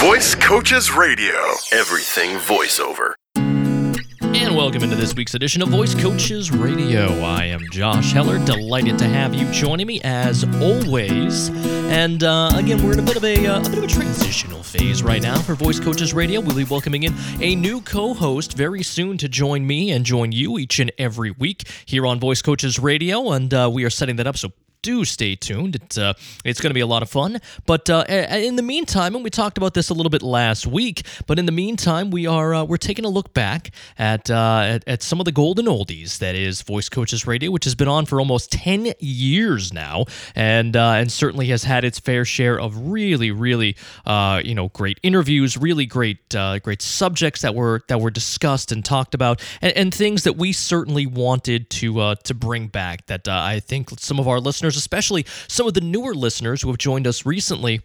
Voice Coaches Radio. Everything voiceover. And welcome into this week's edition of Voice Coaches Radio. I am Josh Heller, delighted to have you joining me as always. And uh, again, we're in a bit of a, uh, a bit of a transitional phase right now for Voice Coaches Radio. We'll be welcoming in a new co-host very soon to join me and join you each and every week here on Voice Coaches Radio, and uh, we are setting that up so do stay tuned. It's uh, it's going to be a lot of fun. But uh, in the meantime, and we talked about this a little bit last week, but in the meantime, we are uh, we're taking a look back at, uh, at, at some of the golden oldies that is Voice Coaches Radio, which has been on for almost ten years now, and uh, and certainly has had its fair share of really really uh, you know great interviews, really great great subjects that were that were discussed and talked about, and, and things that we certainly wanted to to bring back. That I think some of our listeners, especially some of the newer listeners who have joined us recently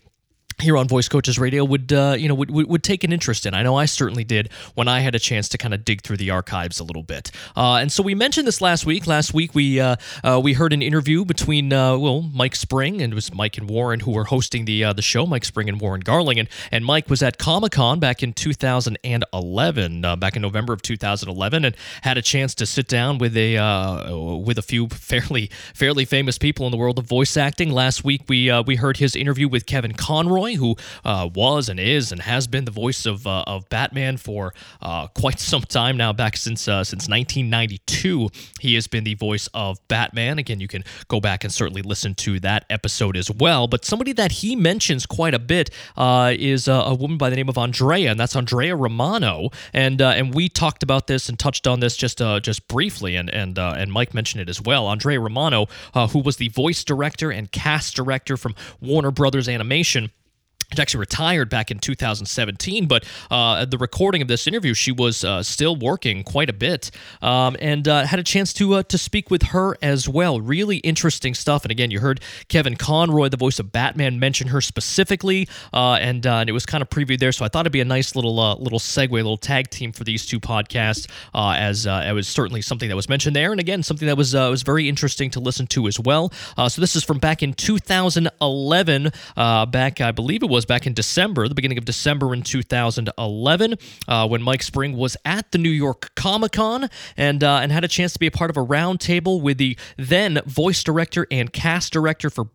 here on Voice Coaches Radio would uh, you know would, would, take an interest in. I know I certainly did when I had a chance to kind of dig through the archives a little bit. Uh, and so we mentioned this last week. Last week we uh, uh we heard an interview between uh, well Mike Spring and it was Mike and Warren who were hosting the uh, the show. Mike Spring and Warren Garling and and Mike was at Comic Con back in 2011, back in November of 2011, and had a chance to sit down with a with a few fairly fairly famous people in the world of voice acting. Last week we we heard his interview with Kevin Conroy who uh, was and is and has been the voice of, uh, of Batman for uh, quite some time now, back since uh, since 1992. He has been the voice of Batman. Again, you can go back and certainly listen to that episode as well. But somebody that he mentions quite a bit uh, is a woman by the name of Andrea, and that's Andrea Romano. And and we talked about this and touched on this just just briefly, and and and Mike mentioned it as well. Andrea Romano, who was the voice director and cast director from Warner Brothers Animation actually retired back in 2017, but uh, at the recording of this interview, she was uh, still working quite a bit, um, and uh, had a chance to uh, to speak with her as well. Really interesting stuff. And again, you heard Kevin Conroy, the voice of Batman, mention her specifically, uh, and, uh, and it was kind of previewed there. So I thought it'd be a nice little little segue, little tag team for these two podcasts, as it was certainly something that was mentioned there, and again something that was was very interesting to listen to as well. so this is from back in 2011, back I believe it was was back in December, the beginning of December in 2011, uh, when Mike Spring was at the New York Comic Con and uh, and had a chance to be a part of a roundtable with the then voice director and cast director for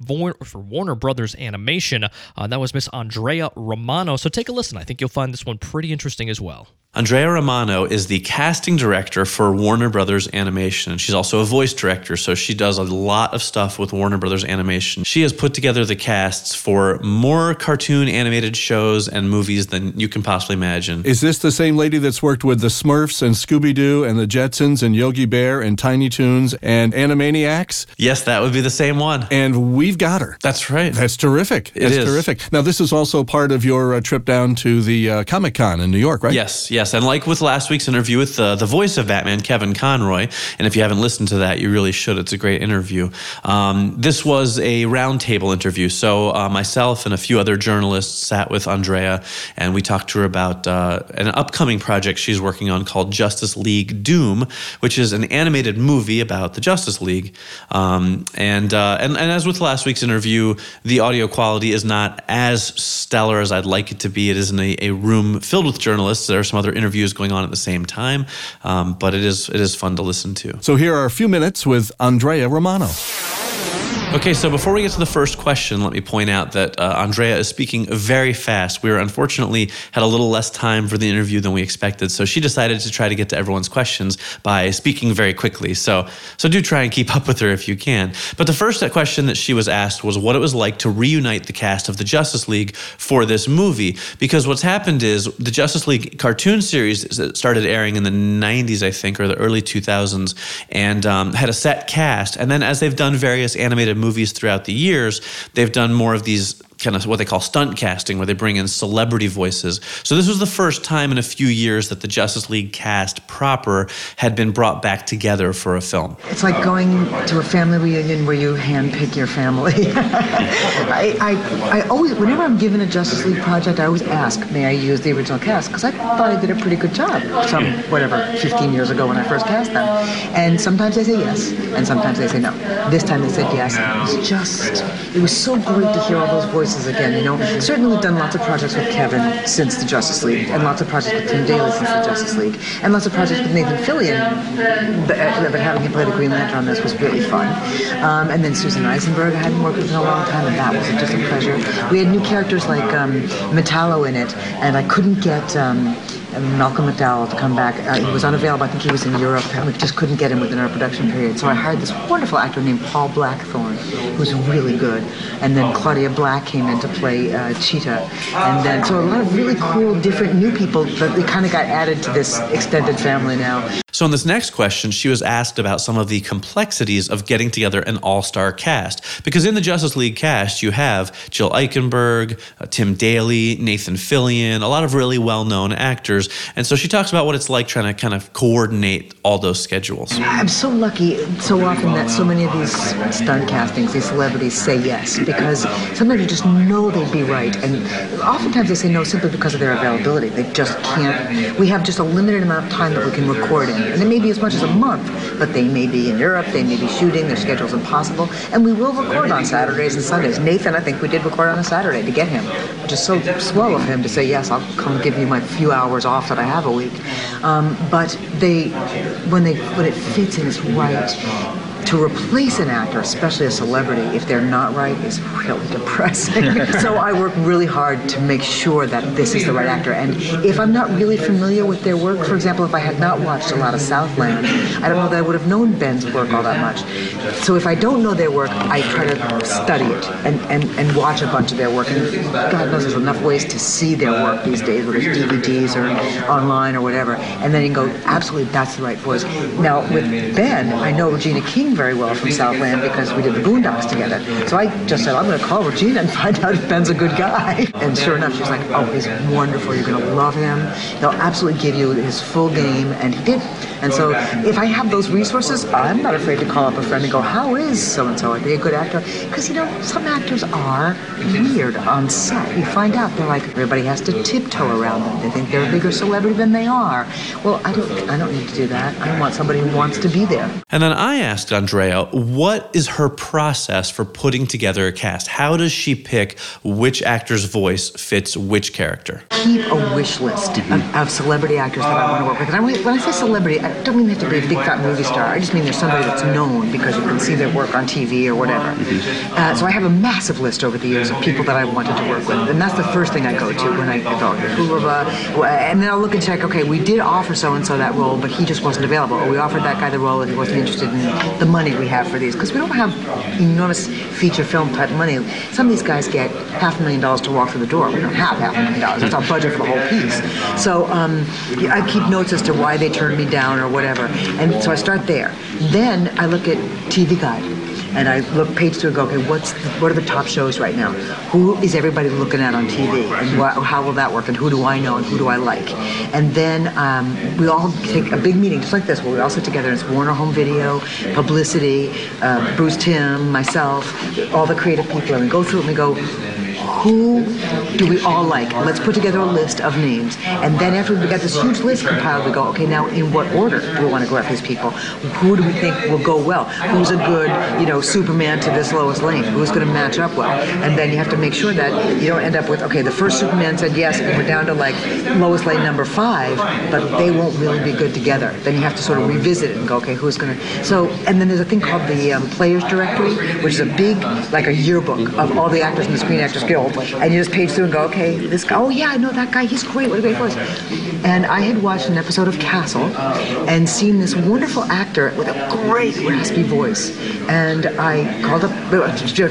for Warner Brothers Animation. Uh, that was Miss Andrea Romano. So take a listen. I think you'll find this one pretty interesting as well. Andrea Romano is the casting director for Warner Brothers Animation. She's also a voice director, so she does a lot of stuff with Warner Brothers Animation. She has put together the casts for more cartoon animated shows and movies than you can possibly imagine. Is this the same lady that's worked with the Smurfs and Scooby Doo and the Jetsons and Yogi Bear and Tiny Toons and Animaniacs? Yes, that would be the same one. And we've got her. That's right. That's terrific. It That's is. terrific. Now, this is also part of your uh, trip down to the uh, Comic Con in New York, right? Yes, yes. And like with last week's interview with uh, the voice of Batman, Kevin Conroy, and if you haven't listened to that, you really should. It's a great interview. Um, this was a roundtable interview. So uh, myself and a few other journalists sat with Andrea, and we talked to her about uh, an upcoming project she's working on called Justice League Doom, which is an animated movie about the Justice League. Um, and, uh, and and as with last week's interview, the audio quality is not as stellar as I'd like it to be. It is in a, a room filled with journalists. There are some other interviews going on at the same time, um, but it is it is fun to listen to. So here are a few minutes with Andrea Romano. Okay, so before we get to the first question, let me point out that uh, Andrea is speaking very fast. We were unfortunately had a little less time for the interview than we expected, so she decided to try to get to everyone's questions by speaking very quickly. So, so do try and keep up with her if you can. But the first question that she was asked was what it was like to reunite the cast of the Justice League for this movie, because what's happened is the Justice League cartoon series started airing in the '90s, I think, or the early 2000s, and um, had a set cast, and then as they've done various animated movies throughout the years, they've done more of these kind of what they call stunt casting, where they bring in celebrity voices. So this was the first time in a few years that the Justice League cast proper had been brought back together for a film. It's like going to a family reunion where you handpick your family. I, I, I always, whenever I'm given a Justice League project, I always ask, may I use the original cast? Because I thought I did a pretty good job some, whatever, 15 years ago when I first cast them. And sometimes they say yes, and sometimes they say no. This time they said yes. It was just, it was so great to hear all those voices voices again. You know, certainly done lots of projects with Kevin since the Justice League, and lots of projects with Tim Daly since the Justice League, and lots of projects with Nathan Fillion. But, uh, but having him play the Green Lantern on this was really fun. Um, and then Susan Eisenberg, I hadn't worked with in a long time, and that was just a pleasure. We had new characters like um, Metallo in it, and I couldn't get. Um, Malcolm McDowell to come back. Uh, he was unavailable. I think he was in Europe, and we just couldn't get him within our production period. So I hired this wonderful actor named Paul Blackthorne, who was really good. And then Claudia Black came in to play uh, Cheetah. And then, so a lot of really cool, different new people that they kind of got added to this extended family now. So, in this next question, she was asked about some of the complexities of getting together an all star cast. Because in the Justice League cast, you have Jill Eichenberg, uh, Tim Daly, Nathan Fillion, a lot of really well known actors. And so she talks about what it's like trying to kind of coordinate all those schedules. I'm so lucky so often that so many of these stunt castings, these celebrities say yes because sometimes you just know they'd be right. And oftentimes they say no simply because of their availability. They just can't. We have just a limited amount of time that we can record in and it may be as much as a month, but they may be in Europe, they may be shooting, their schedule's impossible, and we will record on Saturdays and Sundays. Nathan, I think we did record on a Saturday to get him, which is so swell of him to say, yes, I'll come give you my few hours off that I have a week. Um, but they, when they, when it fits and it's right, to replace an actor, especially a celebrity, if they're not right, is really depressing. so I work really hard to make sure that this is the right actor. And if I'm not really familiar with their work, for example, if I had not watched a lot of Southland, I don't know that I would have known Ben's work all that much. So if I don't know their work, I try to study it and, and, and watch a bunch of their work. And God knows there's enough ways to see their work these days, whether it's DVDs or online or whatever. And then you can go, absolutely, that's the right voice. Now, with Ben, I know Regina King very well from Southland because we did the Boondocks together. So I just said, I'm going to call Regina and find out if Ben's a good guy. And sure enough, she's like, oh, he's wonderful. You're going to love him. He'll absolutely give you his full game. And he did. And so if I have those resources, I'm not afraid to call up a friend and go, how is so-and-so? Are they a good actor? Because, you know, some actors are weird on set. You find out they're like, everybody has to tiptoe around them. They think they're a bigger celebrity than they are. Well, I don't, I don't need to do that. I want somebody who wants to be there. And then I asked Andrea, what is her process for putting together a cast? How does she pick which actor's voice fits which character? Keep a wish list of, of celebrity actors that I want to work with. And I, when I say celebrity, I don't mean they have to be a big fat movie star. I just mean there's somebody that's known because you can see their work on TV or whatever. Uh, so I have a massive list over the years of people that I wanted to work with, and that's the first thing I go to when I go, uh, and then I'll look and check. Okay, we did offer so and so that role, but he just wasn't available, or we offered that guy the role and he wasn't interested in the money we have for these because we don't have enormous feature film type money. Some of these guys get half a million dollars to walk through the door. We don't have half a million dollars. That's our budget for the whole piece. So um, I keep notes as to why they turned me down or whatever. And so I start there. Then I look at TV Guide and I look page through and go, okay, what's the, what are the top shows right now? Who is everybody looking at on TV, and wh- how will that work? And who do I know and who do I like? And then um, we all take a big meeting just like this, where we all sit together. And it's Warner Home Video, publicity, uh, Bruce Timm, myself, all the creative people, and we go through it and we go who do we all like? Let's put together a list of names. And then after we've got this huge list compiled, we go, okay, now in what order do we want to go after these people? Who do we think will go well? Who's a good, you know, Superman to this Lois Lane? Who's going to match up well? And then you have to make sure that you don't end up with, okay, the first Superman said yes, and we're down to like Lois Lane number five, but they won't really be good together. Then you have to sort of revisit it and go, okay, who's going to. So, and then there's a thing called the um, Players Directory, which is a big, like a yearbook of all the actors in the Screen Actors Guild and you just page through and go, okay, this guy, oh yeah, I know that guy, he's great, what a great voice. And I had watched an episode of Castle and seen this wonderful actor with a great raspy voice. And I called up,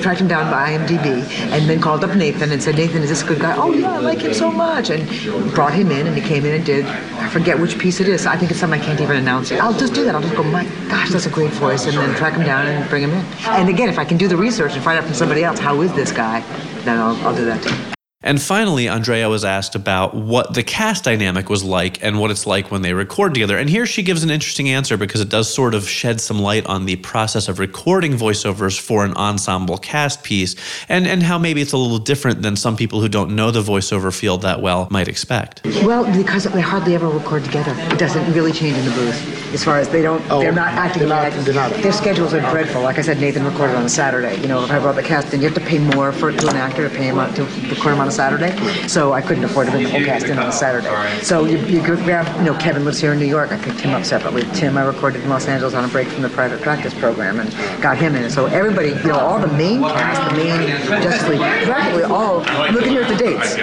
tracked him down by IMDb, and then called up Nathan and said, Nathan, is this a good guy? Oh yeah, I like him so much. And brought him in, and he came in and did, I forget which piece it is. I think it's something I can't even announce it. I'll just do that. I'll just go, my gosh, that's a great voice, and then track him down and bring him in. And again, if I can do the research and find out from somebody else, how is this guy, then I'll, I'll do that too. And finally, Andrea was asked about what the cast dynamic was like and what it's like when they record together. And here she gives an interesting answer because it does sort of shed some light on the process of recording voiceovers for an ensemble cast piece and, and how maybe it's a little different than some people who don't know the voiceover field that well might expect. Well, because they hardly ever record together. It doesn't really change in the booth as far as they don't, Oh, they're not acting. they're not- acting. they're not. Their schedules are dreadful. Like I said, Nathan recorded on a Saturday. You know, if I brought the cast in, you have to pay more for to an actor to pay him on, to record him on a Saturday. So I couldn't afford to bring the whole cast in on a Saturday. So you, you grab, you know, Kevin lives here in New York. I picked him up separately. Tim, I recorded in Los Angeles on a break from the private practice program and got him in. So everybody, you know, all the main cast, the main Justice League, practically all. Looking here at the dates.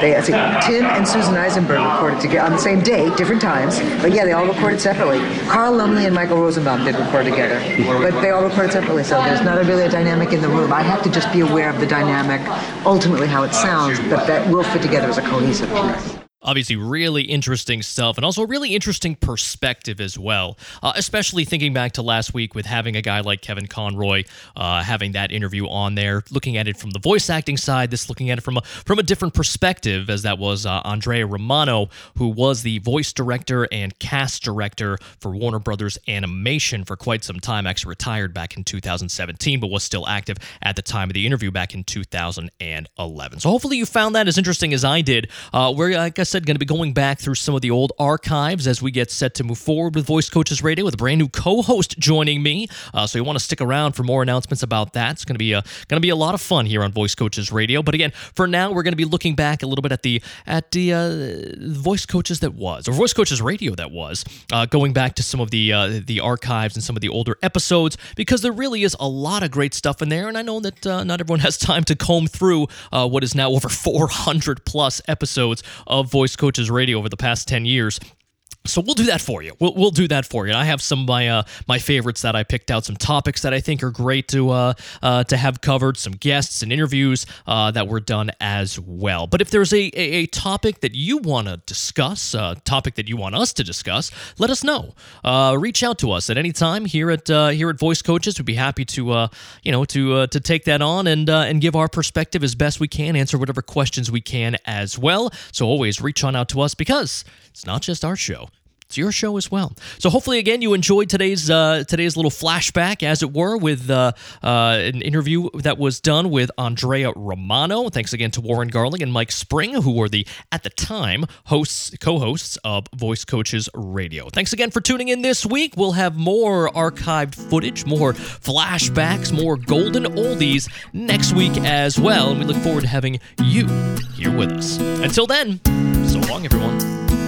They, I see, Tim and Susan Eisenberg recorded together on the same day, different times, but yeah, they all recorded separately. Carl Lumbly and Michael Rosenbaum did record together, but they all recorded separately, so there's not really a dynamic in the room. I have to just be aware of the dynamic, ultimately how it sounds, but that will fit together as a cohesive piece. Obviously, really interesting stuff, and also a really interesting perspective as well. Uh, especially thinking back to last week with having a guy like Kevin Conroy, uh, having that interview on there, looking at it from the voice acting side. This looking at it from a from a different perspective, as that was uh, Andrea Romano, who was the voice director and cast director for Warner Brothers Animation for quite some time. Actually, retired back in 2017, but was still active at the time of the interview back in 2011. So hopefully you found that as interesting as I did. Uh, we're like I said, going to be going back through some of the old archives as we get set to move forward with Voice Coaches Radio with a brand new co-host joining me. Uh, so you want to stick around for more announcements about that. It's going to be a going to be a lot of fun here on Voice Coaches Radio. But again, for now, we're going to be looking back a little bit at the at the uh, Voice Coaches that was or Voice Coaches Radio that was, uh, going back to some of the uh, the archives and some of the older episodes because there really is a lot of great stuff in there. And I know that uh, not everyone has time to comb through uh, what is now over 400 plus episodes of Voice Coaches Radio over the past 10 years. So we'll do that for you. We'll, we'll do that for you. I have some of my uh, my favorites that I picked out, some topics that I think are great to uh, uh, to have covered, some guests and interviews uh, that were done as well. But if there's a, a, a topic that you want to discuss, a topic that you want us to discuss, let us know. Uh, reach out to us at any time here at uh, here at Voice Coaches. We'd be happy to uh, you know to uh, to take that on and uh, and give our perspective as best we can, answer whatever questions we can as well. So always reach on out to us because it's not just our show it's your show as well. So hopefully, again, you enjoyed today's uh, today's little flashback, as it were, with uh, uh, an interview that was done with Andrea Romano. Thanks again to Warren Garling and Mike Spring, who were the at the time hosts co-hosts of Voice Coaches Radio. Thanks again for tuning in this week. We'll have more archived footage, more flashbacks, more golden oldies next week as well, and we look forward to having you here with us. Until then, so long, everyone.